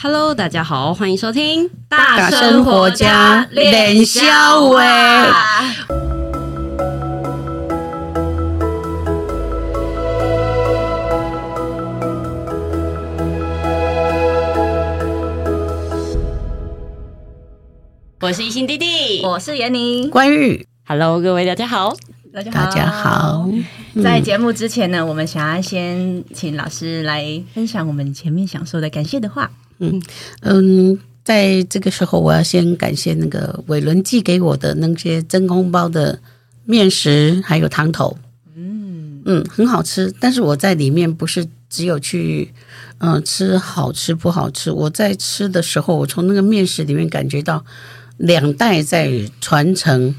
Hello，大家好，欢迎收听大生活家练肖伟。我是一心弟弟，我是闫妮，关玉。Hello，各位大家好，大家好。大家好。在节目之前呢，我们想要先请老师来分享我们前面想说的感谢的话。嗯嗯，在这个时候，我要先感谢那个伟伦寄给我的那些真空包的面食，还有汤头。嗯嗯，很好吃。但是我在里面不是只有去嗯、呃、吃好吃不好吃，我在吃的时候，我从那个面食里面感觉到两代在传承，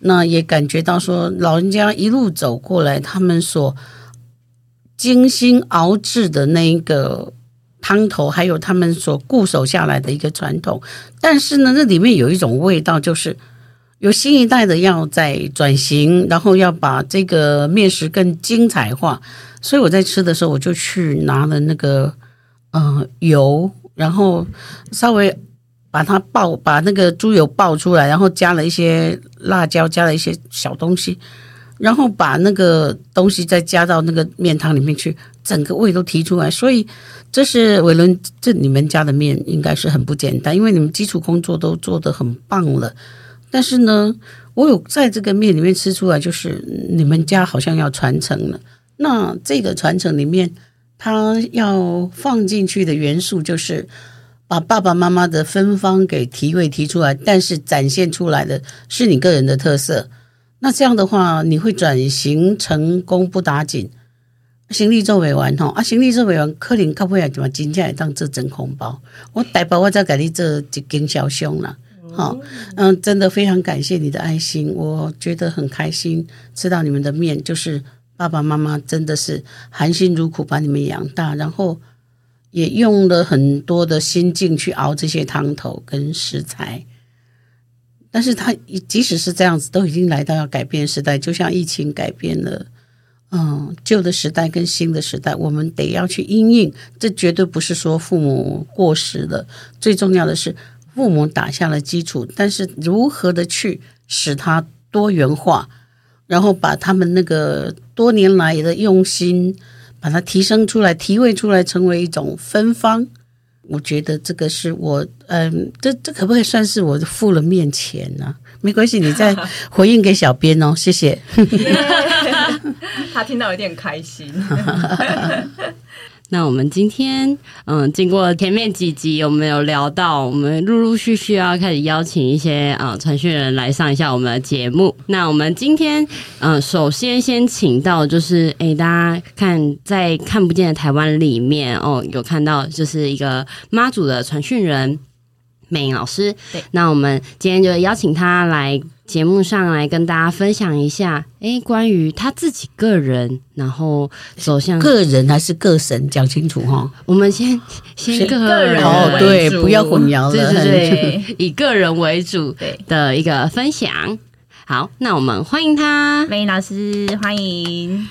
那也感觉到说老人家一路走过来，他们所精心熬制的那一个。汤头还有他们所固守下来的一个传统，但是呢，这里面有一种味道，就是有新一代的要在转型，然后要把这个面食更精彩化。所以我在吃的时候，我就去拿了那个呃油，然后稍微把它爆，把那个猪油爆出来，然后加了一些辣椒，加了一些小东西，然后把那个东西再加到那个面汤里面去，整个味都提出来，所以。这是伟伦，这你们家的面应该是很不简单，因为你们基础工作都做得很棒了。但是呢，我有在这个面里面吃出来，就是你们家好像要传承了。那这个传承里面，它要放进去的元素，就是把爸爸妈妈的芬芳给提味提出来，但是展现出来的是你个人的特色。那这样的话，你会转型成功不打紧。行李做未完吼，啊，行李做未完，可能到尾啊，就嘛真正会当做真空包。我大包我再给你做一经销商啦，好，嗯，真的非常感谢你的爱心，我觉得很开心吃到你们的面，就是爸爸妈妈真的是含辛茹苦把你们养大，然后也用了很多的心境去熬这些汤头跟食材。但是他即使是这样子，都已经来到要改变时代，就像疫情改变了。嗯，旧的时代跟新的时代，我们得要去应应。这绝对不是说父母过时了，最重要的是父母打下了基础，但是如何的去使它多元化，然后把他们那个多年来的用心，把它提升出来、提味出来，成为一种芬芳。我觉得这个是我，嗯，这这可不可以算是我的付了面钱呢？没关系，你再回应给小编哦，谢谢。他听到有点开心。那我们今天，嗯，经过前面几集，我们有聊到，我们陆陆续续要开始邀请一些啊传讯人来上一下我们的节目。那我们今天，嗯，首先先请到就是，哎，大家看在看不见的台湾里面，哦，有看到就是一个妈祖的传讯人。美颖老师，对，那我们今天就邀请他来节目上来跟大家分享一下，哎，关于他自己个人，然后走向个人还是个神，讲清楚哈。我们先先个人哦，对，不要混淆了，对对对，以个人为主的一个分享。好，那我们欢迎他，美颖老师，欢迎，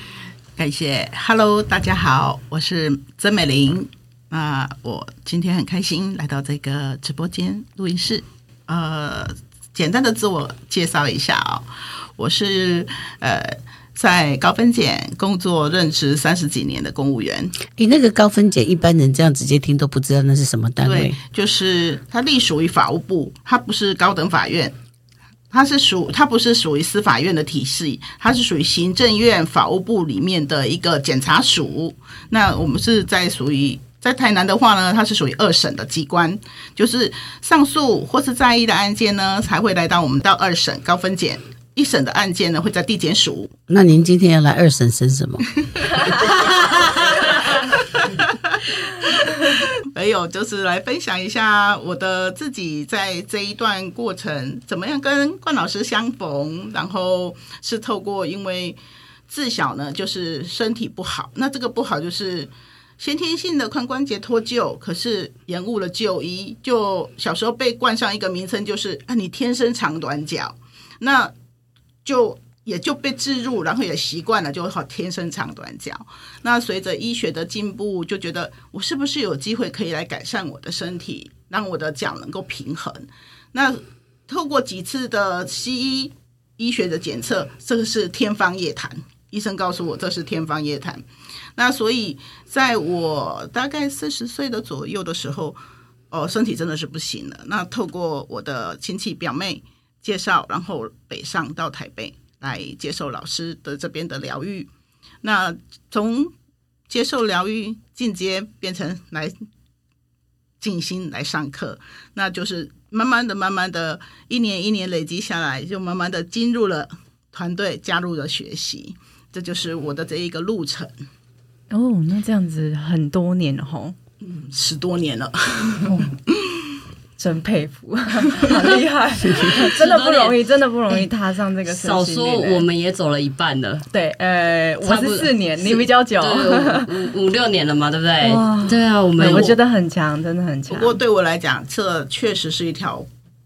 感谢，Hello，大家好，我是曾美玲。那我今天很开心来到这个直播间录音室。呃，简单的自我介绍一下啊、哦，我是呃在高分检工作任职三十几年的公务员。你那个高分检一般人这样直接听都不知道那是什么单位？对，就是它隶属于法务部，它不是高等法院，它是属它不是属于司法院的体系，它是属于行政院法务部里面的一个检察署。那我们是在属于。在台南的话呢，它是属于二审的机关，就是上诉或是在意的案件呢，才会来到我们到二审高分检，一审的案件呢会在地检署。那您今天要来二审审什么？没有，就是来分享一下我的自己在这一段过程怎么样跟冠老师相逢，然后是透过因为自小呢就是身体不好，那这个不好就是。先天性的髋关节脱臼，可是延误了就医，就小时候被冠上一个名称，就是啊，你天生长短脚，那就也就被置入，然后也习惯了，就好天生长短脚。那随着医学的进步，就觉得我是不是有机会可以来改善我的身体，让我的脚能够平衡？那透过几次的西医医学的检测，这个是天方夜谭。医生告诉我这是天方夜谭。那所以在我大概四十岁的左右的时候，哦，身体真的是不行了。那透过我的亲戚表妹介绍，然后北上到台北。来接受老师的这边的疗愈，那从接受疗愈进阶变成来静心来上课，那就是慢慢的、慢慢的，一年一年累积下来，就慢慢的进入了团队，加入了学习，这就是我的这一个路程。哦，那这样子很多年了吼，嗯，十多年了。真佩服，好厉害，真的不容易，真的不容易踏上这个。少说我们也走了一半了。对，呃，我是四年，你比较久，五五六年了嘛，对不对？哇，对啊，我们我觉得很强，真的很强。不过对我来讲，这确实是一条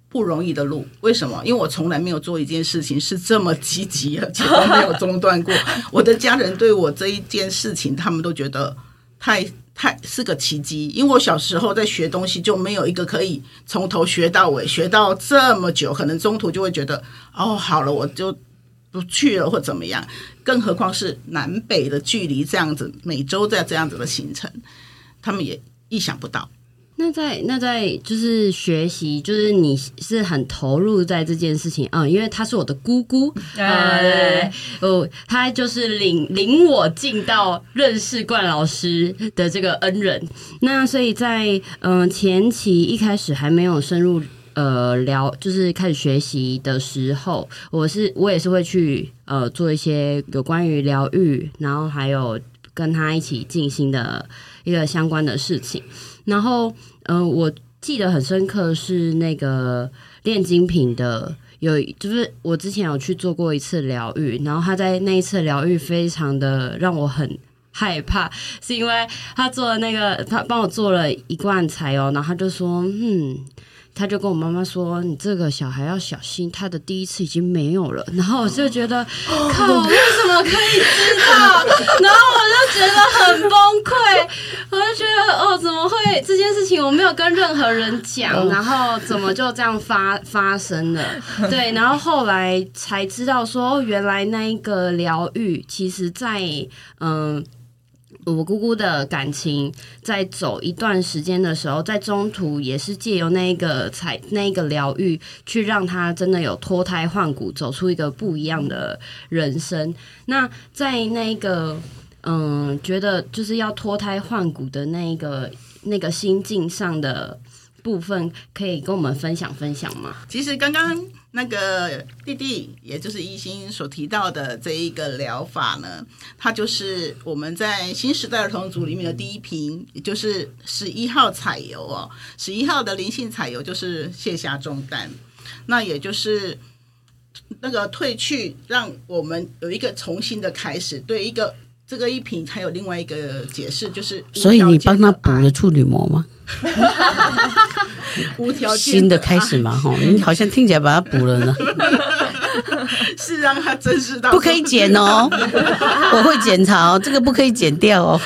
不容易的路。为什么？因为我从来没有做一件事情是这么积极，而且都没有中断过。我的家人对我这一件事情，他们都觉得太。太是个奇迹，因为我小时候在学东西就没有一个可以从头学到尾，学到这么久，可能中途就会觉得哦，好了，我就不去了或怎么样。更何况是南北的距离这样子，每周在这样子的行程，他们也意想不到。那在那在就是学习，就是你是很投入在这件事情啊、嗯，因为他是我的姑姑，对，哦，他就是领领我进到认识冠老师的这个恩人。那所以在嗯、呃、前期一开始还没有深入呃聊，就是开始学习的时候，我是我也是会去呃做一些有关于疗愈，然后还有跟他一起进行的一个相关的事情。然后，嗯、我记得很深刻是那个炼金品的，有就是我之前有去做过一次疗愈，然后他在那一次疗愈非常的让我很害怕，是因为他做了那个他帮我做了一罐柴油，然后他就说，嗯。他就跟我妈妈说：“你这个小孩要小心，他的第一次已经没有了。”然后我就觉得，靠，我为什么可以知道？然后我就觉得很崩溃，我就觉得，哦，怎么会这件事情我没有跟任何人讲，然后怎么就这样发发生了？对，然后后来才知道说，原来那一个疗愈，其实在嗯。我姑姑的感情在走一段时间的时候，在中途也是借由那一个彩那一个疗愈，去让他真的有脱胎换骨，走出一个不一样的人生。那在那个嗯，觉得就是要脱胎换骨的那一个那个心境上的部分，可以跟我们分享分享吗？其实刚刚。那个弟弟，也就是一心所提到的这一个疗法呢，它就是我们在新时代儿童组里面的第一瓶，也就是十一号彩油哦。十一号的灵性彩油就是卸下重担，那也就是那个褪去，让我们有一个重新的开始。对一个这个一瓶，还有另外一个解释，就是所以你帮他补了处女膜吗？无条件新的开始嘛，哈，你好像听起来把它补了呢。是让他真实到不可以剪哦，我会检查哦，这个不可以剪掉哦，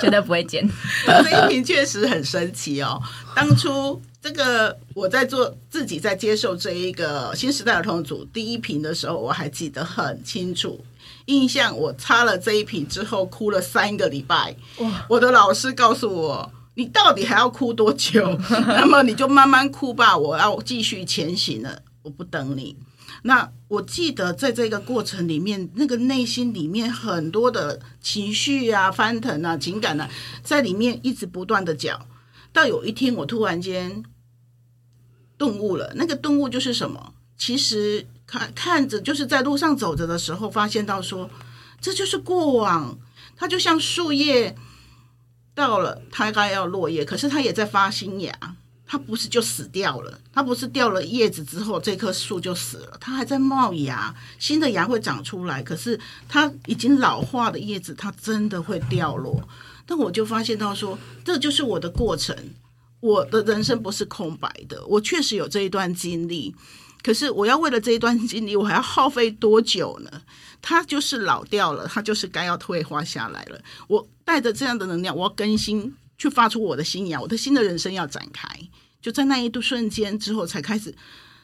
绝对不会剪。这一瓶确实很神奇哦。当初这个我在做自己在接受这一个新时代儿童组第一瓶的时候，我还记得很清楚，印象我擦了这一瓶之后哭了三个礼拜。哇！我的老师告诉我。你到底还要哭多久？那么你就慢慢哭吧，我要继续前行了，我不等你。那我记得在这个过程里面，那个内心里面很多的情绪啊、翻腾啊、情感啊，在里面一直不断的搅。到有一天，我突然间顿悟了。那个顿悟就是什么？其实看看着，就是在路上走着的时候，发现到说，这就是过往，它就像树叶。到了，它该要落叶，可是它也在发新芽，它不是就死掉了，它不是掉了叶子之后这棵树就死了，它还在冒芽，新的芽会长出来。可是它已经老化的叶子，它真的会掉落。但我就发现到说，这就是我的过程，我的人生不是空白的，我确实有这一段经历。可是我要为了这一段经历，我还要耗费多久呢？它就是老掉了，它就是该要退化下来了。我带着这样的能量，我要更新，去发出我的新芽，我的新的人生要展开。就在那一度瞬间之后，才开始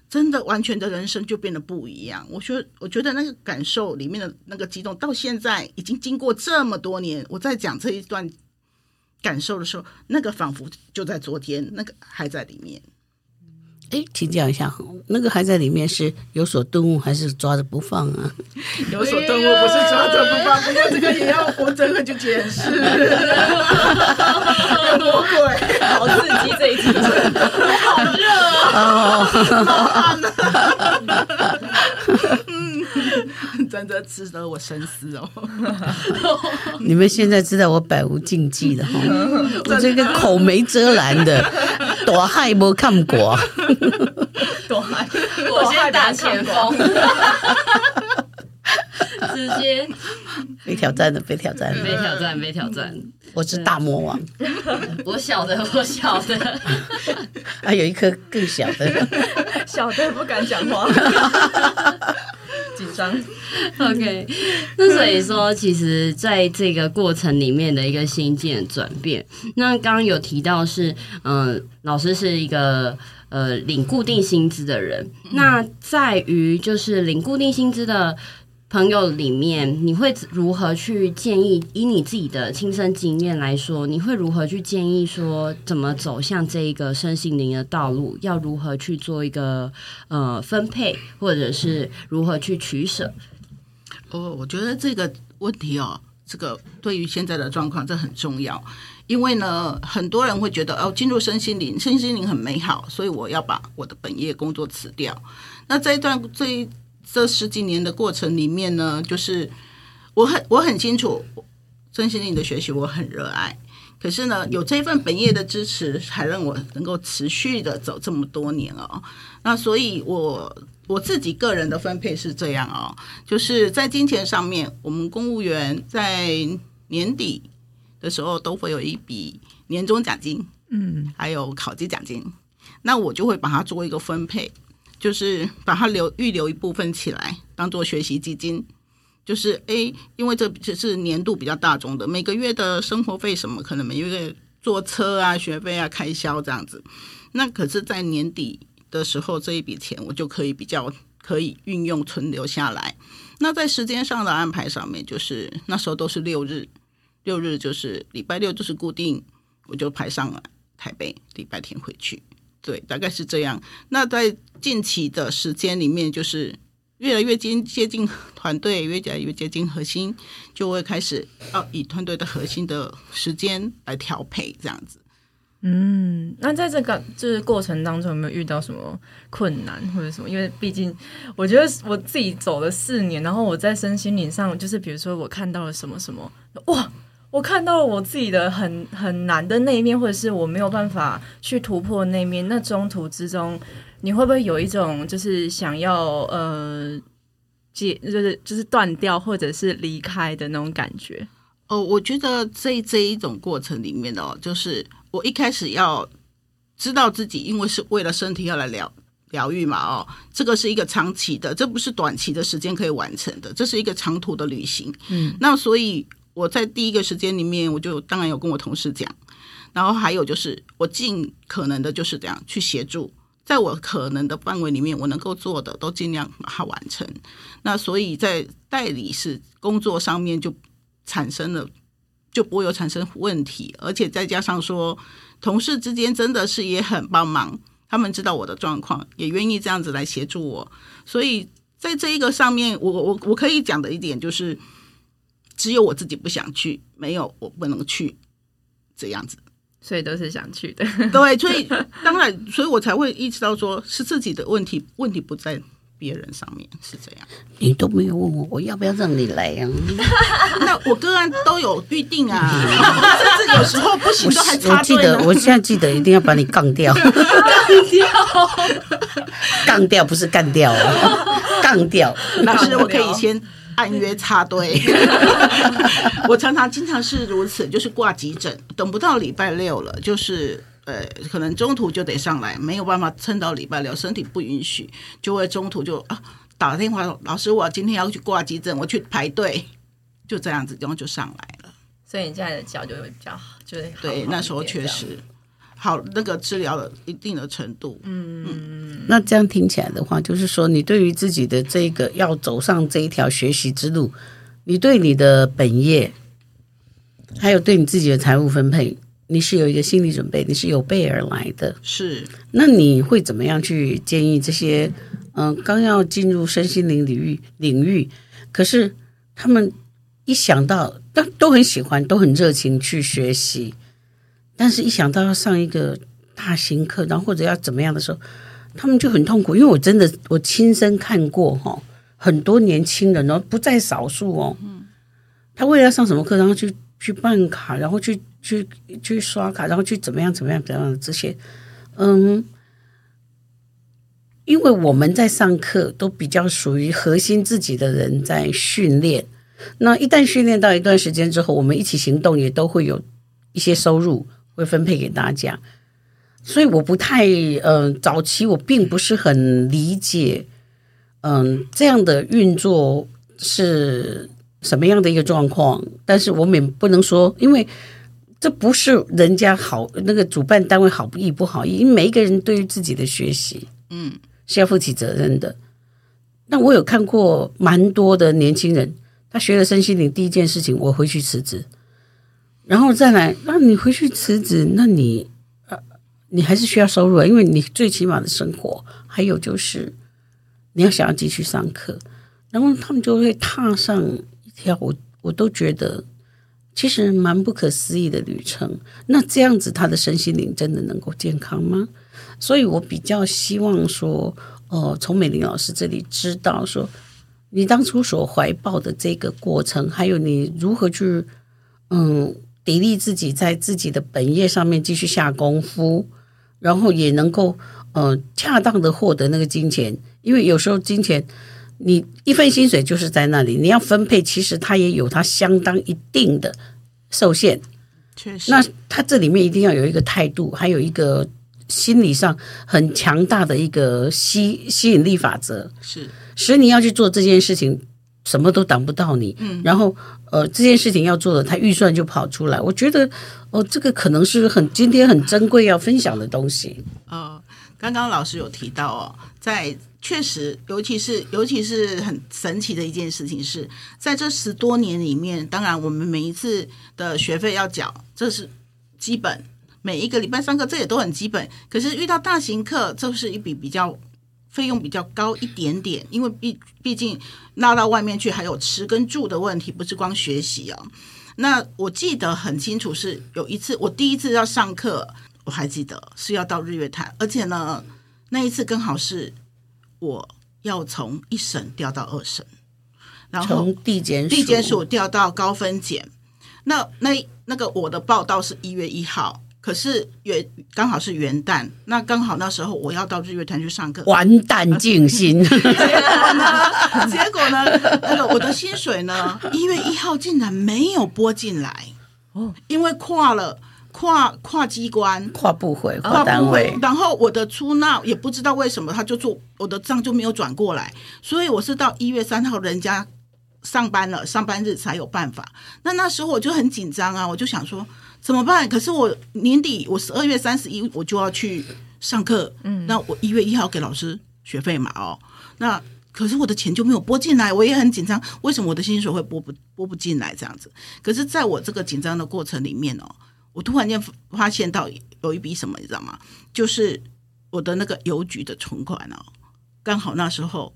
真的完全的人生就变得不一样。我觉，我觉得那个感受里面的那个激动，到现在已经经过这么多年，我在讲这一段感受的时候，那个仿佛就在昨天，那个还在里面。哎，请讲一下，那个还在里面是有所顿悟，还是抓着不放啊？有所顿悟，不是抓着不放，不过这个也要活着去解释。有魔鬼，好刺激这一集，好热哦，嗯，真的值得我深思哦。你们现在知道我百无禁忌了哈，我这个口没遮拦的，躲害没看过。躲害，我先打前锋，直接被挑战的，被挑战的，被挑战，被挑战。我是大魔王，我晓得，我晓得。还有一颗更小的，小的不敢讲话，紧张。OK，那所以说，其实在这个过程里面的一个心境转变，那刚刚有提到是，嗯、呃，老师是一个。呃，领固定薪资的人，那在于就是领固定薪资的朋友里面，你会如何去建议？以你自己的亲身经验来说，你会如何去建议说怎么走向这一个身心灵的道路？要如何去做一个呃分配，或者是如何去取舍？哦，我觉得这个问题哦，这个对于现在的状况这很重要。因为呢，很多人会觉得哦，进入身心灵，身心灵很美好，所以我要把我的本业工作辞掉。那这一段这一这十几年的过程里面呢，就是我很我很清楚身心灵的学习，我很热爱。可是呢，有这份本业的支持，才让我能够持续的走这么多年哦。那所以我，我我自己个人的分配是这样哦，就是在金钱上面，我们公务员在年底。的时候都会有一笔年终奖金，嗯，还有考级奖金，那我就会把它做一个分配，就是把它留预留一部分起来，当做学习基金。就是 A，，因为这只是年度比较大众的，每个月的生活费什么，可能每个月坐车啊、学费啊、开销这样子。那可是，在年底的时候，这一笔钱我就可以比较可以运用存留下来。那在时间上的安排上面，就是那时候都是六日。六日就是礼拜六，就是固定，我就排上了台北，礼拜天回去。对，大概是这样。那在近期的时间里面，就是越来越接接近团队，越来越接近核心，就会开始要以团队的核心的时间来调配这样子。嗯，那在这个就是过程当中，有没有遇到什么困难或者什么？因为毕竟我觉得我自己走了四年，然后我在身心灵上，就是比如说我看到了什么什么，哇！我看到了我自己的很很难的那一面，或者是我没有办法去突破那一面。那中途之中，你会不会有一种就是想要呃解，就是就是断掉，或者是离开的那种感觉？哦，我觉得这这一种过程里面哦，就是我一开始要知道自己，因为是为了身体要来疗疗愈嘛，哦，这个是一个长期的，这不是短期的时间可以完成的，这是一个长途的旅行。嗯，那所以。我在第一个时间里面，我就当然有跟我同事讲，然后还有就是我尽可能的就是这样去协助，在我可能的范围里面，我能够做的都尽量把它完成。那所以在代理是工作上面就产生了，就不会有产生问题，而且再加上说同事之间真的是也很帮忙，他们知道我的状况，也愿意这样子来协助我。所以在这一个上面，我我我可以讲的一点就是。只有我自己不想去，没有我不能去，这样子，所以都是想去的。对，所以当然，所以我才会意识到说，是自己的问题，问题不在别人上面，是这样。你都没有问我，我要不要让你来呀、啊？那我个案都有预定啊，甚至有时候不行都还插队。我记得，我现在记得一定要把你杠掉，杠掉，杠掉不是干掉啊，杠掉。老师，我可以先。按约插队，我常常经常是如此，就是挂急诊，等不到礼拜六了，就是呃，可能中途就得上来，没有办法撑到礼拜六，身体不允许，就会中途就啊打电话，老师，我今天要去挂急诊，我去排队，就这样子，然后就上来了。所以你现在的脚就会比较好，就是对，那时候确实好，那个治疗了一定的程度。嗯嗯，那这样听起来的话，就是说你对于自己的这个要走上这一条学习之路，你对你的本业，还有对你自己的财务分配。你是有一个心理准备，你是有备而来的。是，那你会怎么样去建议这些嗯、呃、刚要进入身心灵领域领域，可是他们一想到都都很喜欢，都很热情去学习，但是一想到要上一个大型课，然后或者要怎么样的时候，他们就很痛苦。因为我真的我亲身看过哈，很多年轻人哦，不在少数哦，他为了要上什么课，然后去去办卡，然后去。去去刷卡，然后去怎么样怎么样怎么样这些，嗯，因为我们在上课都比较属于核心自己的人在训练，那一旦训练到一段时间之后，我们一起行动也都会有一些收入会分配给大家，所以我不太嗯，早期我并不是很理解，嗯，这样的运作是什么样的一个状况，但是我们也不能说，因为。这不是人家好，那个主办单位好意不好意，因为每一个人对于自己的学习，嗯，是要负起责任的。那我有看过蛮多的年轻人，他学了身心灵，第一件事情，我回去辞职，然后再来，那你回去辞职，那你呃，你还是需要收入，因为你最起码的生活，还有就是你要想要继续上课，然后他们就会踏上一条我我都觉得。其实蛮不可思议的旅程。那这样子，他的身心灵真的能够健康吗？所以我比较希望说，哦，从美玲老师这里知道说，你当初所怀抱的这个过程，还有你如何去，嗯，砥砺自己在自己的本业上面继续下功夫，然后也能够，呃，恰当的获得那个金钱，因为有时候金钱。你一份薪水就是在那里，你要分配，其实它也有它相当一定的受限。确实，那它这里面一定要有一个态度，还有一个心理上很强大的一个吸吸引力法则，是使你要去做这件事情，什么都挡不到你。嗯，然后呃，这件事情要做的，他预算就跑出来。我觉得哦，这个可能是很今天很珍贵要分享的东西。呃，刚刚老师有提到哦，在。确实，尤其是尤其是很神奇的一件事情是，在这十多年里面，当然我们每一次的学费要缴，这是基本，每一个礼拜上课这也都很基本。可是遇到大型课，这是一笔比较费用比较高一点点，因为毕毕竟拉到外面去还有吃跟住的问题，不是光学习哦。那我记得很清楚，是有一次我第一次要上课，我还记得是要到日月潭，而且呢，那一次刚好是。我要从一审调到二审，然后从地检地检署调到高分检。那那那个我的报道是一月一号，可是元刚好是元旦，那刚好那时候我要到日月潭去上课，完蛋尽心。结果呢？结果呢？那个我的薪水呢？一月一号竟然没有拨进来哦，因为跨了。跨跨机关、跨部会、跨单位，然后我的出纳也不知道为什么他就做我的账就没有转过来，所以我是到一月三号人家上班了，上班日才有办法。那那时候我就很紧张啊，我就想说怎么办？可是我年底我十二月三十一我就要去上课，嗯，那我一月一号给老师学费嘛，哦，那可是我的钱就没有拨进来，我也很紧张，为什么我的薪水会拨不拨不进来这样子？可是在我这个紧张的过程里面哦。我突然间发现到有一笔什么，你知道吗？就是我的那个邮局的存款哦，刚好那时候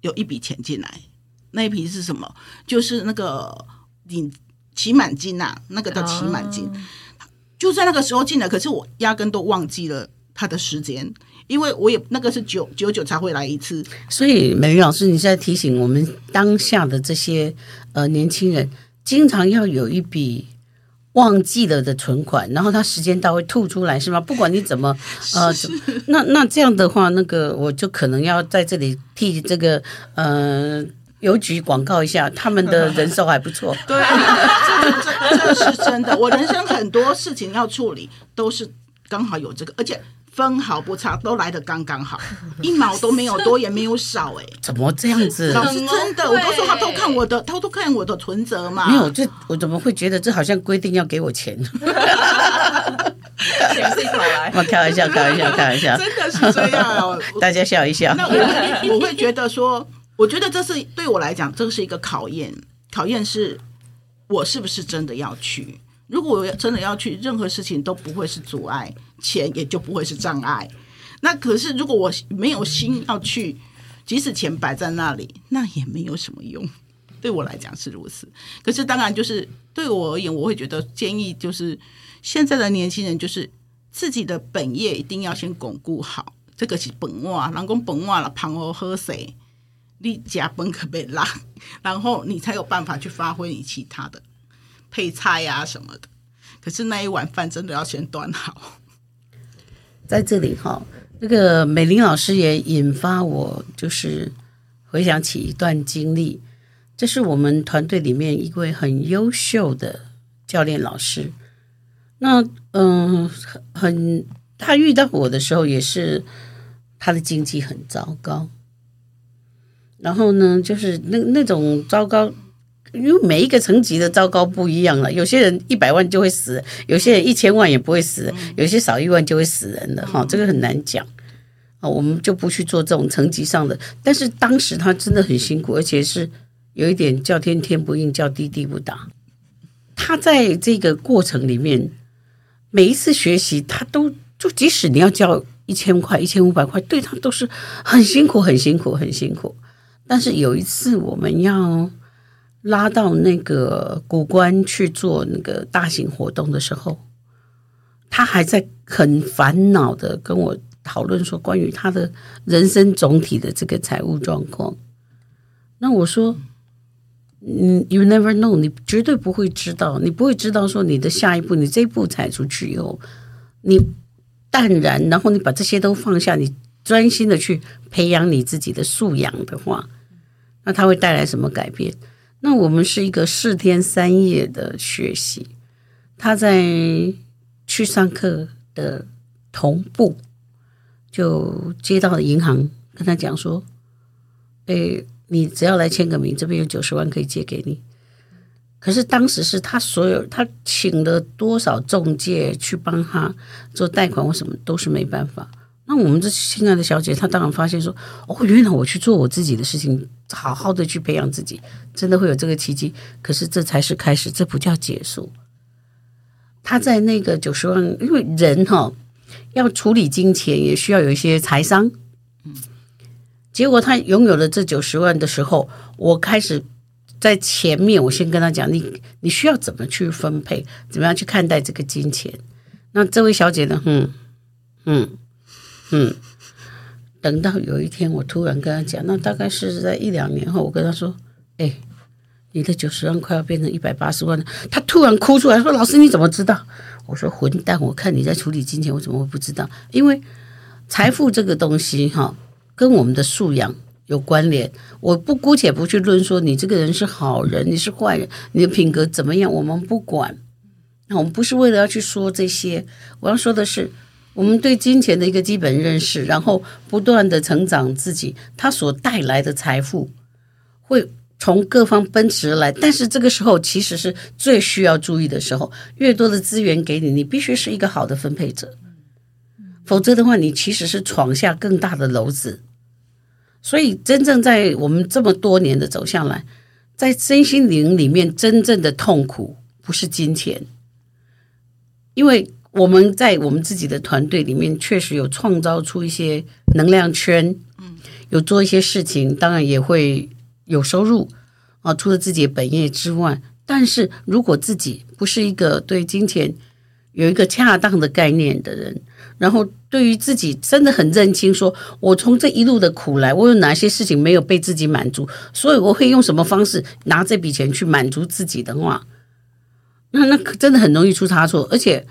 有一笔钱进来，那一笔是什么？就是那个领期满金呐、啊，那个叫期满金，就在那个时候进来。可是我压根都忘记了他的时间，因为我也那个是九九九才会来一次。所以美伶老师，你在提醒我们当下的这些呃年轻人，经常要有一笔。忘记了的存款，然后他时间到会吐出来，是吗？不管你怎么 呃，那那这样的话，那个我就可能要在这里替这个呃邮局广告一下，他们的人手还不错。对，这是真的。我人生很多事情要处理，都是刚好有这个，而且分毫不差，都来的刚刚好，一毛都没有多，也没有少，哎，怎么这样子？老师真的，我都说他偷看我的，偷偷看我的存折嘛。没有，这我怎么会觉得这好像规定要给我钱？钱自己跑来，我开玩笑，开玩笑，开玩笑，真的是这样哦，大家笑一笑。那我我会觉得说，我觉得这是对我来讲，这是一个考验，考验是我是不是真的要去。如果我真的要去，任何事情都不会是阻碍，钱也就不会是障碍。那可是如果我没有心要去，即使钱摆在那里，那也没有什么用。对我来讲是如此。可是当然，就是对我而言，我会觉得建议就是现在的年轻人，就是自己的本业一定要先巩固好。这个是本哇，人讲本哇了，旁而喝水，你家本可被拉，然后你才有办法去发挥你其他的。配菜呀、什么的，可是那一碗饭真的要先端好。在这里哈，那个美玲老师也引发我，就是回想起一段经历。这是我们团队里面一位很优秀的教练老师。那嗯，很他遇到我的时候，也是他的经济很糟糕。然后呢，就是那那种糟糕。因为每一个层级的糟糕不一样了，有些人一百万就会死，有些人一千万也不会死，有些少一万就会死人的哈，这个很难讲啊，我们就不去做这种层级上的。但是当时他真的很辛苦，而且是有一点叫天天不应，叫地地不答。他在这个过程里面，每一次学习，他都就即使你要交一千块、一千五百块，对他都是很辛苦、很辛苦、很辛苦。但是有一次我们要。拉到那个古关去做那个大型活动的时候，他还在很烦恼的跟我讨论说关于他的人生总体的这个财务状况。那我说，嗯，You never know，你绝对不会知道，你不会知道说你的下一步，你这一步踩出去以后，你淡然，然后你把这些都放下，你专心的去培养你自己的素养的话，那它会带来什么改变？那我们是一个四天三夜的学习，他在去上课的同步，就接到了银行跟他讲说：“哎，你只要来签个名，这边有九十万可以借给你。”可是当时是他所有他请了多少中介去帮他做贷款或什么都是没办法。那我们这亲爱的小姐，她当然发现说：“哦，原来我去做我自己的事情，好好的去培养自己，真的会有这个奇迹。可是这才是开始，这不叫结束。”他在那个九十万，因为人哈、要处理金钱，也需要有一些财商。嗯，结果他拥有了这九十万的时候，我开始在前面，我先跟他讲：“你你需要怎么去分配，怎么样去看待这个金钱？”那这位小姐呢？嗯嗯。嗯，等到有一天，我突然跟他讲，那大概是在一两年后，我跟他说：“哎，你的九十万快要变成一百八十万了。”他突然哭出来说：“老师，你怎么知道？”我说：“混蛋，我看你在处理金钱，我怎么会不知道？因为财富这个东西，哈，跟我们的素养有关联。我不姑且不去论说你这个人是好人，你是坏人，你的品格怎么样，我们不管。那我们不是为了要去说这些，我要说的是。”我们对金钱的一个基本认识，然后不断的成长自己，它所带来的财富会从各方奔驰而来。但是这个时候其实是最需要注意的时候，越多的资源给你，你必须是一个好的分配者，否则的话，你其实是闯下更大的篓子。所以，真正在我们这么多年的走向来，在身心灵里面真正的痛苦不是金钱，因为。我们在我们自己的团队里面，确实有创造出一些能量圈，嗯有做一些事情，当然也会有收入啊。除了自己本业之外，但是如果自己不是一个对金钱有一个恰当的概念的人，然后对于自己真的很认清，说我从这一路的苦来，我有哪些事情没有被自己满足，所以我会用什么方式拿这笔钱去满足自己的话，那那真的很容易出差错，而且。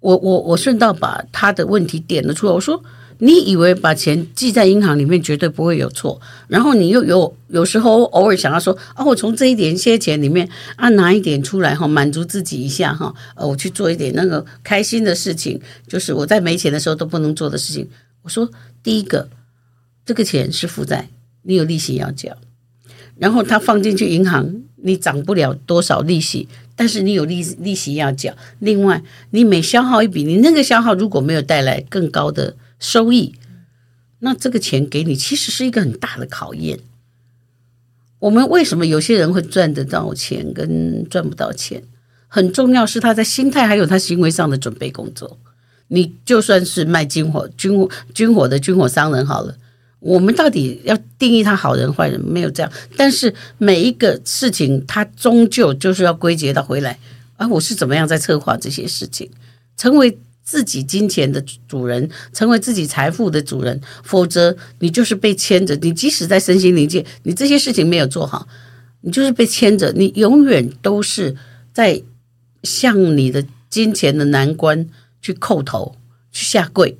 我我我顺道把他的问题点了出来。我说，你以为把钱记在银行里面绝对不会有错，然后你又有有时候偶尔想要说啊，我从这一点些钱里面啊拿一点出来哈，满足自己一下哈，呃，我去做一点那个开心的事情，就是我在没钱的时候都不能做的事情。我说，第一个，这个钱是负债，你有利息要缴，然后他放进去银行，你涨不了多少利息。但是你有利利息要缴，另外你每消耗一笔，你那个消耗如果没有带来更高的收益，那这个钱给你其实是一个很大的考验。我们为什么有些人会赚得到钱跟赚不到钱？很重要是他在心态还有他行为上的准备工作。你就算是卖军火、军火、军火的军火商人好了。我们到底要定义他好人坏人？没有这样，但是每一个事情，他终究就是要归结到回来。啊，我是怎么样在策划这些事情，成为自己金钱的主人，成为自己财富的主人。否则，你就是被牵着。你即使在身心灵界，你这些事情没有做好，你就是被牵着。你永远都是在向你的金钱的难关去叩头，去下跪。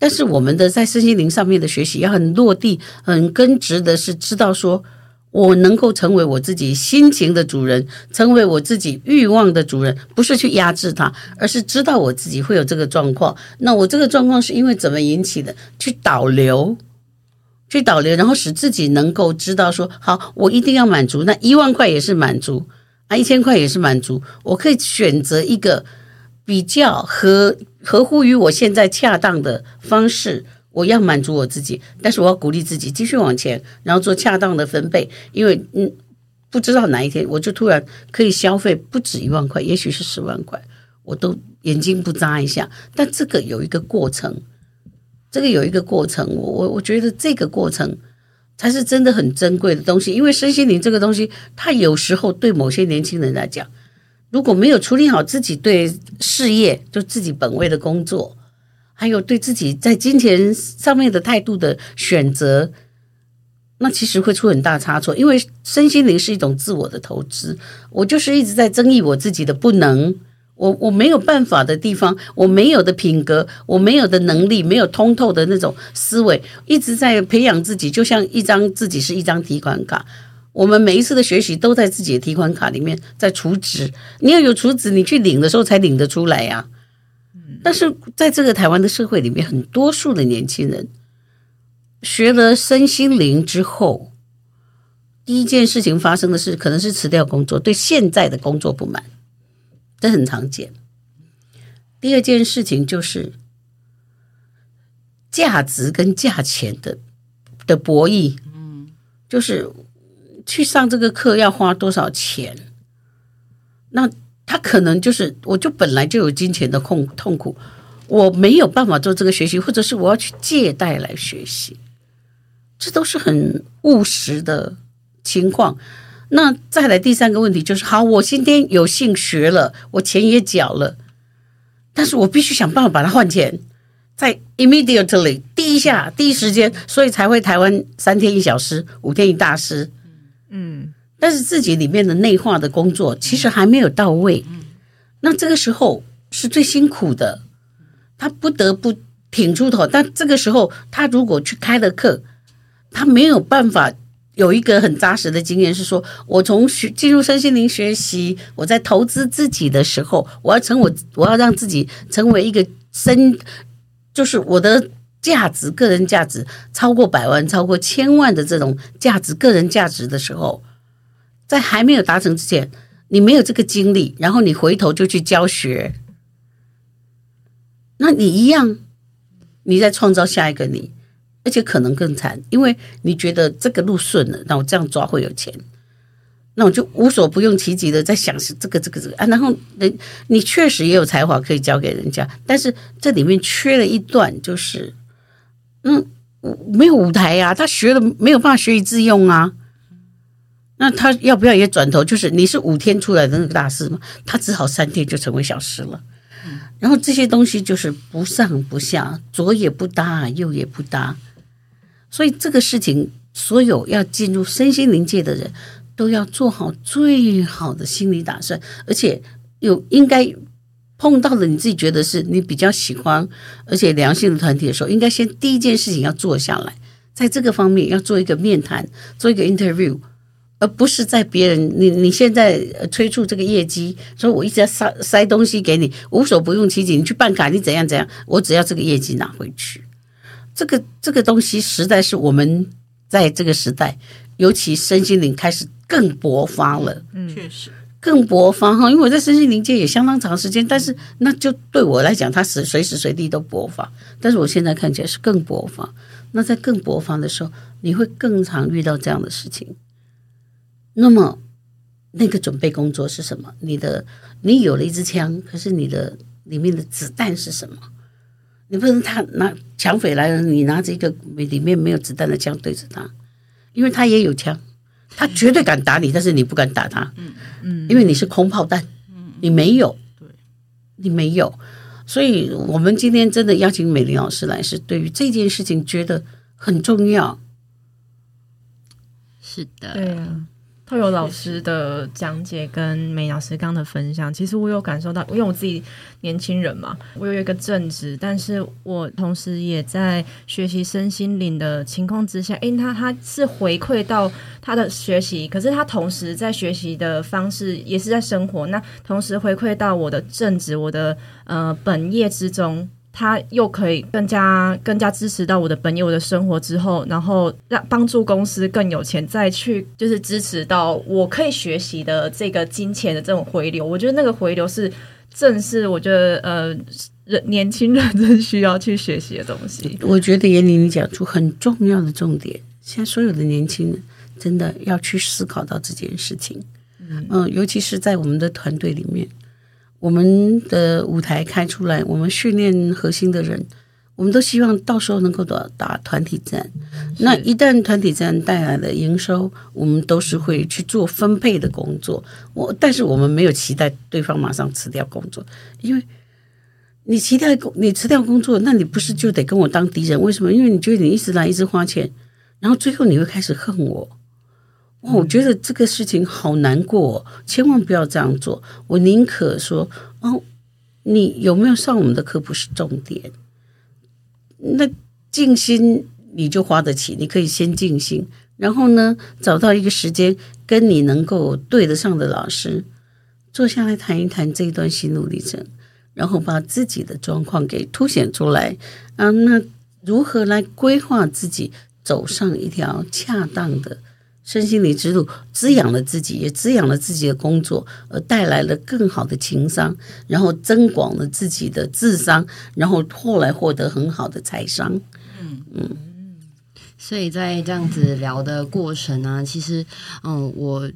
但是我们的在身心灵上面的学习要很落地、很根植的，是知道说，我能够成为我自己心情的主人，成为我自己欲望的主人，不是去压制它，而是知道我自己会有这个状况。那我这个状况是因为怎么引起的？去导流，去导流，然后使自己能够知道说，好，我一定要满足，那一万块也是满足，啊，一千块也是满足，我可以选择一个比较合。合乎于我现在恰当的方式，我要满足我自己，但是我要鼓励自己继续往前，然后做恰当的分配，因为嗯，不知道哪一天我就突然可以消费不止一万块，也许是十万块，我都眼睛不眨一下。但这个有一个过程，这个有一个过程，我我我觉得这个过程才是真的很珍贵的东西，因为身心灵这个东西，它有时候对某些年轻人来讲。如果没有处理好自己对事业，就自己本位的工作，还有对自己在金钱上面的态度的选择，那其实会出很大差错。因为身心灵是一种自我的投资，我就是一直在争议我自己的不能，我我没有办法的地方，我没有的品格，我没有的能力，没有通透的那种思维，一直在培养自己，就像一张自己是一张提款卡。我们每一次的学习都在自己的提款卡里面在储值，你要有储值，你去领的时候才领得出来呀。但是在这个台湾的社会里面，很多数的年轻人学了身心灵之后，第一件事情发生的是，可能是辞掉工作，对现在的工作不满，这很常见。第二件事情就是价值跟价钱的的博弈，嗯，就是。去上这个课要花多少钱？那他可能就是，我就本来就有金钱的痛痛苦，我没有办法做这个学习，或者是我要去借贷来学习，这都是很务实的情况。那再来第三个问题就是，好，我今天有幸学了，我钱也缴了，但是我必须想办法把它换钱，在 immediately 第一下第一时间，所以才会台湾三天一小时，五天一大师。嗯，但是自己里面的内化的工作其实还没有到位，那这个时候是最辛苦的，他不得不挺出头。但这个时候，他如果去开了课，他没有办法有一个很扎实的经验，是说我从学进入身心灵学习，我在投资自己的时候，我要成我，我要让自己成为一个身，就是我的。价值，个人价值超过百万、超过千万的这种价值，个人价值的时候，在还没有达成之前，你没有这个经历，然后你回头就去教学，那你一样，你在创造下一个你，而且可能更惨，因为你觉得这个路顺了，那我这样抓会有钱，那我就无所不用其极的在想是这个、这个、这个啊，然后人你确实也有才华可以教给人家，但是这里面缺了一段，就是。嗯，没有舞台呀、啊，他学了没有办法学以致用啊。那他要不要也转头？就是你是五天出来的那个大师嘛，他只好三天就成为小师了。然后这些东西就是不上不下，左也不搭，右也不搭。所以这个事情，所有要进入身心灵界的人都要做好最好的心理打算，而且有应该碰到了你自己觉得是你比较喜欢而且良性的团体的时候，应该先第一件事情要做下来，在这个方面要做一个面谈，做一个 interview，而不是在别人你你现在催促这个业绩，说我一直在塞塞东西给你，无所不用其极，你去办卡，你怎样怎样，我只要这个业绩拿回去。这个这个东西实在是我们在这个时代，尤其身心灵开始更勃发了。嗯，确实更勃发哈，因为我在身心灵界也相当长时间，但是那就对我来讲，它是随时随地都勃发。但是我现在看起来是更勃发。那在更勃发的时候，你会更常遇到这样的事情。那么那个准备工作是什么？你的你有了一支枪，可是你的里面的子弹是什么？你不能他拿抢匪来了，你拿着一个里面没有子弹的枪对着他，因为他也有枪，他绝对敢打你，但是你不敢打他，嗯嗯，因为你是空炮弹，你没有，对，你没有，所以我们今天真的邀请美玲老师来，是对于这件事情觉得很重要，是的，对啊。透过老师的讲解跟梅老师刚的分享，其实我有感受到，因为我自己年轻人嘛，我有一个正职，但是我同时也在学习身心灵的情况之下，因为他他是回馈到他的学习，可是他同时在学习的方式也是在生活，那同时回馈到我的正职，我的呃本业之中。他又可以更加更加支持到我的本业、我的生活之后，然后让帮助公司更有钱，再去就是支持到我可以学习的这个金钱的这种回流。我觉得那个回流是正是我觉得呃人年轻人真需要去学习的东西。我觉得严玲你讲出很重要的重点，现在所有的年轻人真的要去思考到这件事情。嗯，呃，尤其是在我们的团队里面。我们的舞台开出来，我们训练核心的人，我们都希望到时候能够打打团体战。那一旦团体战带来的营收，我们都是会去做分配的工作。我但是我们没有期待对方马上辞掉工作，因为你期待你辞掉工作，那你不是就得跟我当敌人？为什么？因为你觉得你一直来一直花钱，然后最后你会开始恨我。我觉得这个事情好难过，千万不要这样做。我宁可说，哦，你有没有上我们的课不是重点。那静心你就花得起，你可以先静心，然后呢，找到一个时间跟你能够对得上的老师，坐下来谈一谈这一段心路历程，然后把自己的状况给凸显出来啊。那如何来规划自己走上一条恰当的？身心灵之路滋养了自己，也滋养了自己的工作，而带来了更好的情商，然后增广了自己的智商，然后后来获得很好的财商。嗯嗯，所以在这样子聊的过程呢，其实嗯，我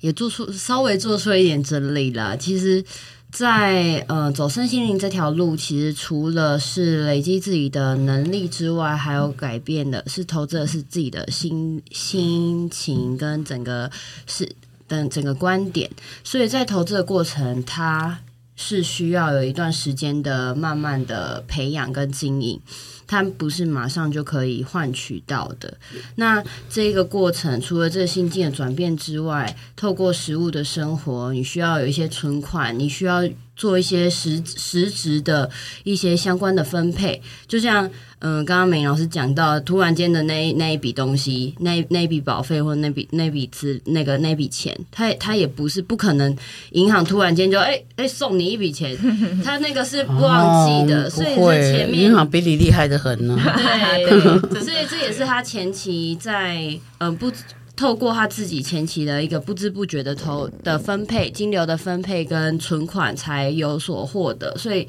也做出稍微做出一点整理了。其实。在呃走身心灵这条路，其实除了是累积自己的能力之外，还有改变的是投资的是自己的心心情跟整个是等整个观点。所以在投资的过程，它是需要有一段时间的慢慢的培养跟经营。它不是马上就可以换取到的。那这个过程，除了这个心境的转变之外，透过食物的生活，你需要有一些存款，你需要做一些实实质的一些相关的分配，就像。嗯，刚刚美伶老师讲到，突然间的那那一笔东西，那那笔保费或那笔那笔资那个那笔钱，他他也不是不可能，银行突然间就哎哎、欸欸、送你一笔钱，他那个是忘记的，哦、所以是前面银行比你厉害的很呢。对，所以这也是他前期在呃不透过他自己前期的一个不知不觉的投的分配金流的分配跟存款才有所获得，所以。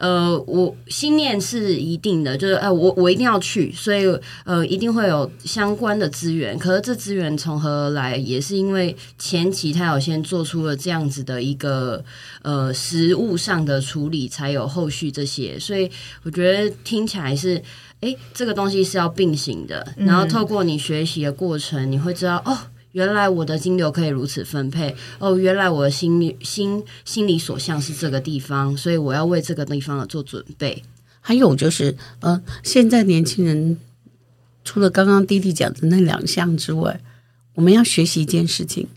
呃，我心念是一定的，就是呃，我我一定要去，所以呃，一定会有相关的资源。可是这资源从何而来，也是因为前期他有先做出了这样子的一个呃实物上的处理，才有后续这些。所以我觉得听起来是，诶，这个东西是要并行的。然后透过你学习的过程，你会知道哦。原来我的金流可以如此分配哦！原来我的心里心心里所向是这个地方，所以我要为这个地方做准备。还有就是，呃，现在年轻人除了刚刚弟弟讲的那两项之外，我们要学习一件事情：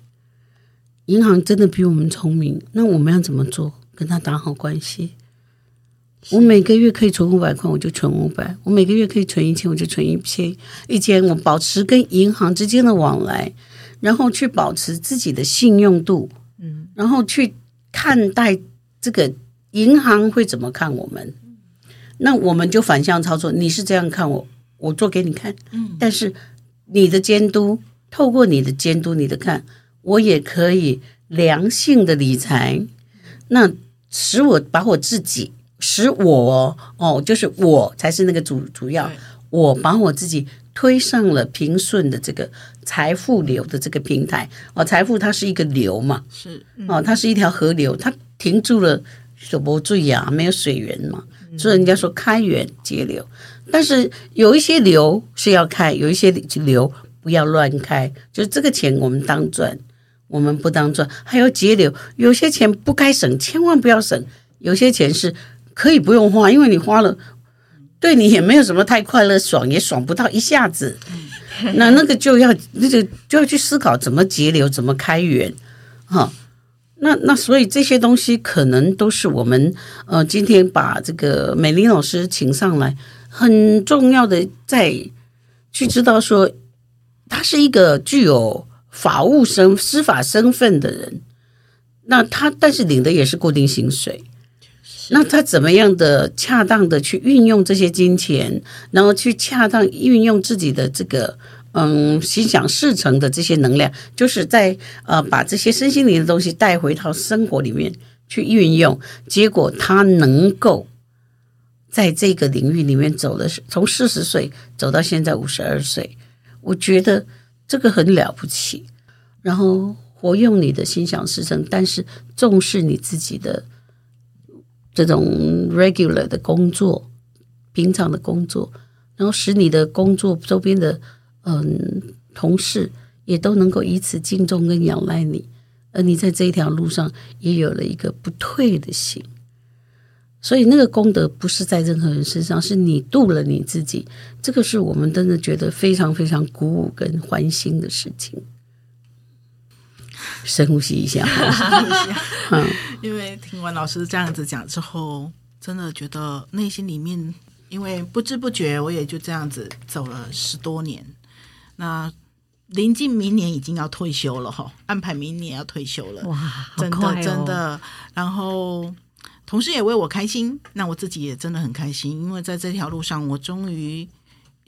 银行真的比我们聪明，那我们要怎么做？跟他打好关系。我每个月可以存五百块，我就存五百；我每个月可以存一千，我就存一千。一千，我保持跟银行之间的往来，然后去保持自己的信用度，嗯，然后去看待这个银行会怎么看我们。那我们就反向操作，你是这样看我，我做给你看，嗯，但是你的监督，透过你的监督，你的看，我也可以良性的理财，那使我把我自己。使我哦，就是我才是那个主主要，我把我自己推上了平顺的这个财富流的这个平台。哦，财富它是一个流嘛，是哦，它是一条河流，它停住了，就不注意啊，没有水源嘛，所以人家说开源节流，但是有一些流是要开，有一些流不要乱开，就是这个钱我们当赚，我们不当赚，还要节流，有些钱不该省，千万不要省，有些钱是。可以不用花，因为你花了，对你也没有什么太快乐，爽也爽不到一下子。那那个就要那个就要去思考怎么节流，怎么开源，哈。那那所以这些东西可能都是我们呃今天把这个美玲老师请上来很重要的，在去知道说他是一个具有法务身司法身份的人，那他但是领的也是固定薪水。那他怎么样的恰当的去运用这些金钱，然后去恰当运用自己的这个嗯心想事成的这些能量，就是在呃把这些身心灵的东西带回到生活里面去运用，结果他能够在这个领域里面走的是从四十岁走到现在五十二岁，我觉得这个很了不起。然后活用你的心想事成，但是重视你自己的。这种 regular 的工作，平常的工作，然后使你的工作周边的嗯同事也都能够以此敬重跟仰赖你，而你在这一条路上也有了一个不退的心，所以那个功德不是在任何人身上，是你度了你自己，这个是我们真的觉得非常非常鼓舞跟欢欣的事情。深呼吸一下，嗯，因为听完老师这样子讲之后，真的觉得内心里面，因为不知不觉我也就这样子走了十多年，那临近明年已经要退休了哈，安排明年要退休了，哇，真的、哦、真的，然后同事也为我开心，那我自己也真的很开心，因为在这条路上，我终于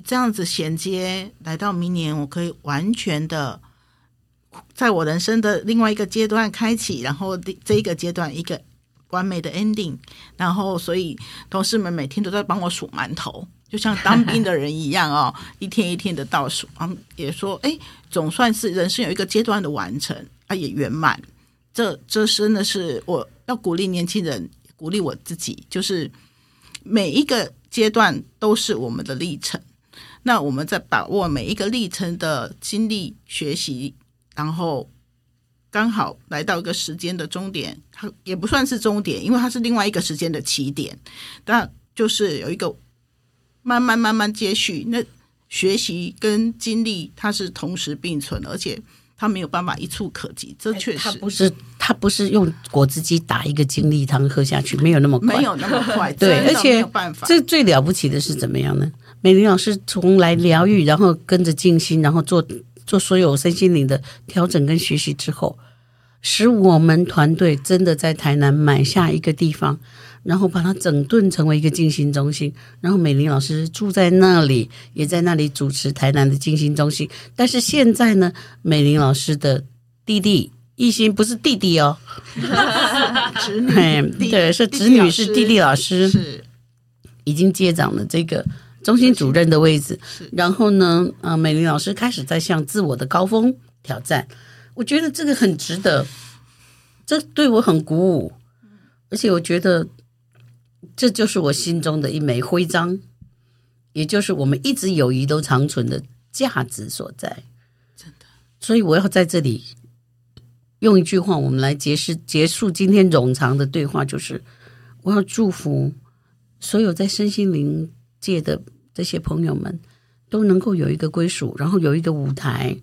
这样子衔接，来到明年，我可以完全的。在我人生的另外一个阶段开启，然后这一个阶段一个完美的 ending，然后所以同事们每天都在帮我数馒头，就像当 兵的人一样哦，一天一天的倒数。他们也说，哎，总算是人生有一个阶段的完成，啊，也圆满。这这真的是我要鼓励年轻人，鼓励我自己，就是每一个阶段都是我们的历程。那我们在把握每一个历程的经历、学习。然后刚好来到一个时间的终点，它也不算是终点，因为它是另外一个时间的起点。但就是有一个慢慢慢慢接续，那学习跟经历它是同时并存，而且它没有办法一触可及。这确实，它不是它不是用果汁机打一个精力汤喝下去，没有那么快，没有那么快。对，而且这最了不起的是怎么样呢？美玲老师从来疗愈，然后跟着静心，然后做。做所有身心灵的调整跟学习之后，使我们团队真的在台南买下一个地方，然后把它整顿成为一个静心中心。然后美玲老师住在那里，也在那里主持台南的静心中心。但是现在呢，美玲老师的弟弟一心不是弟弟哦，侄女，对，是侄女是弟弟老师，是已经接掌了这个。中心主任的位置，然后呢，呃，美玲老师开始在向自我的高峰挑战，我觉得这个很值得，这对我很鼓舞，而且我觉得这就是我心中的一枚徽章，也就是我们一直友谊都长存的价值所在。真的，所以我要在这里用一句话，我们来结束结束今天冗长的对话，就是我要祝福所有在身心灵界的。这些朋友们都能够有一个归属，然后有一个舞台，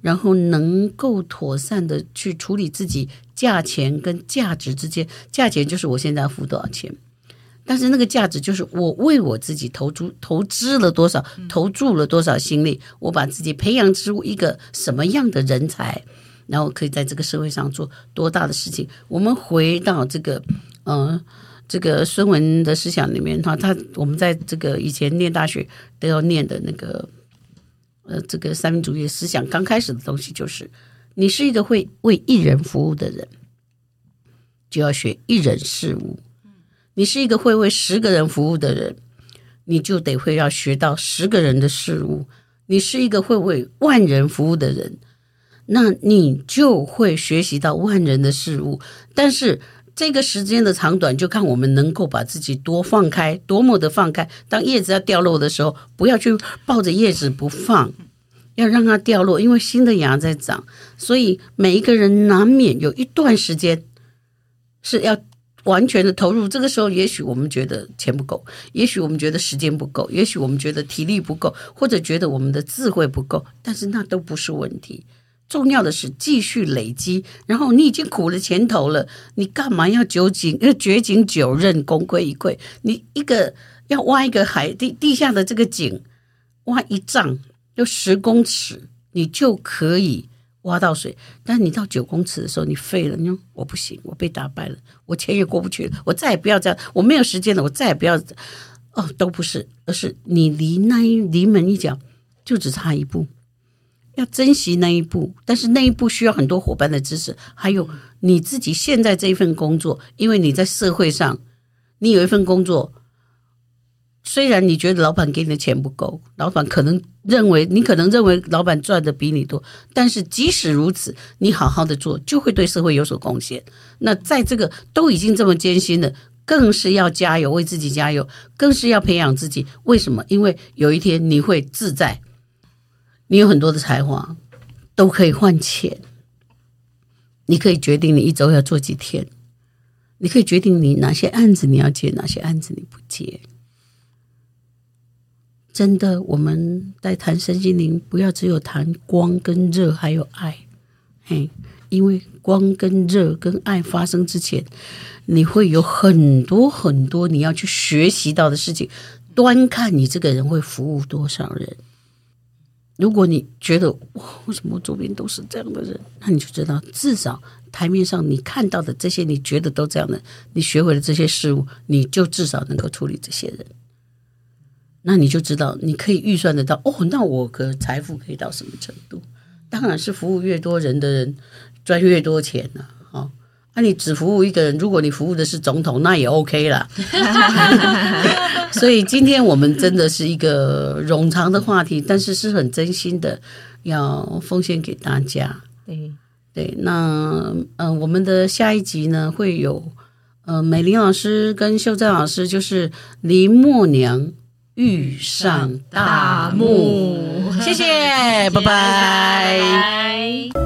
然后能够妥善的去处理自己价钱跟价值之间，价钱就是我现在要付多少钱，但是那个价值就是我为我自己投资投资了多少，投注了多少心力，我把自己培养出一个什么样的人才，然后可以在这个社会上做多大的事情。我们回到这个，嗯、呃。这个孙文的思想里面，他他我们在这个以前念大学都要念的那个，呃，这个三民主义思想刚开始的东西就是，你是一个会为一人服务的人，就要学一人事物；你是一个会为十个人服务的人，你就得会要学到十个人的事物；你是一个会为万人服务的人，那你就会学习到万人的事物。但是，这个时间的长短，就看我们能够把自己多放开，多么的放开。当叶子要掉落的时候，不要去抱着叶子不放，要让它掉落，因为新的芽在长。所以每一个人难免有一段时间是要完全的投入。这个时候，也许我们觉得钱不够，也许我们觉得时间不够，也许我们觉得体力不够，或者觉得我们的智慧不够，但是那都不是问题。重要的是继续累积，然后你已经苦了前头了，你干嘛要久井？要掘井九仞，功亏一篑。你一个要挖一个海地地下的这个井，挖一丈就十公尺，你就可以挖到水。但你到九公尺的时候，你废了，你说我不行，我被打败了，我钱也过不去了，我再也不要这样，我没有时间了，我再也不要。哦，都不是，而是你离那一临门一脚就只差一步。要珍惜那一步，但是那一步需要很多伙伴的支持，还有你自己现在这一份工作，因为你在社会上，你有一份工作，虽然你觉得老板给你的钱不够，老板可能认为你可能认为老板赚的比你多，但是即使如此，你好好的做，就会对社会有所贡献。那在这个都已经这么艰辛了，更是要加油，为自己加油，更是要培养自己。为什么？因为有一天你会自在。你有很多的才华，都可以换钱。你可以决定你一周要做几天，你可以决定你哪些案子你要接，哪些案子你不接。真的，我们在谈身心灵，不要只有谈光跟热，还有爱。嘿，因为光跟热跟爱发生之前，你会有很多很多你要去学习到的事情。端看你这个人会服务多少人。如果你觉得哇，为什么周边都是这样的人？那你就知道，至少台面上你看到的这些，你觉得都这样的，你学会了这些事物，你就至少能够处理这些人。那你就知道，你可以预算得到哦。那我的财富可以到什么程度？当然是服务越多人的人赚越多钱了。那、啊、你只服务一个人，如果你服务的是总统，那也 OK 啦。所以今天我们真的是一个冗长的话题，但是是很真心的要奉献给大家。对对，那嗯、呃，我们的下一集呢会有呃美玲老师跟秀珍老师，就是林默娘遇上大木。谢谢，拜拜。拜拜。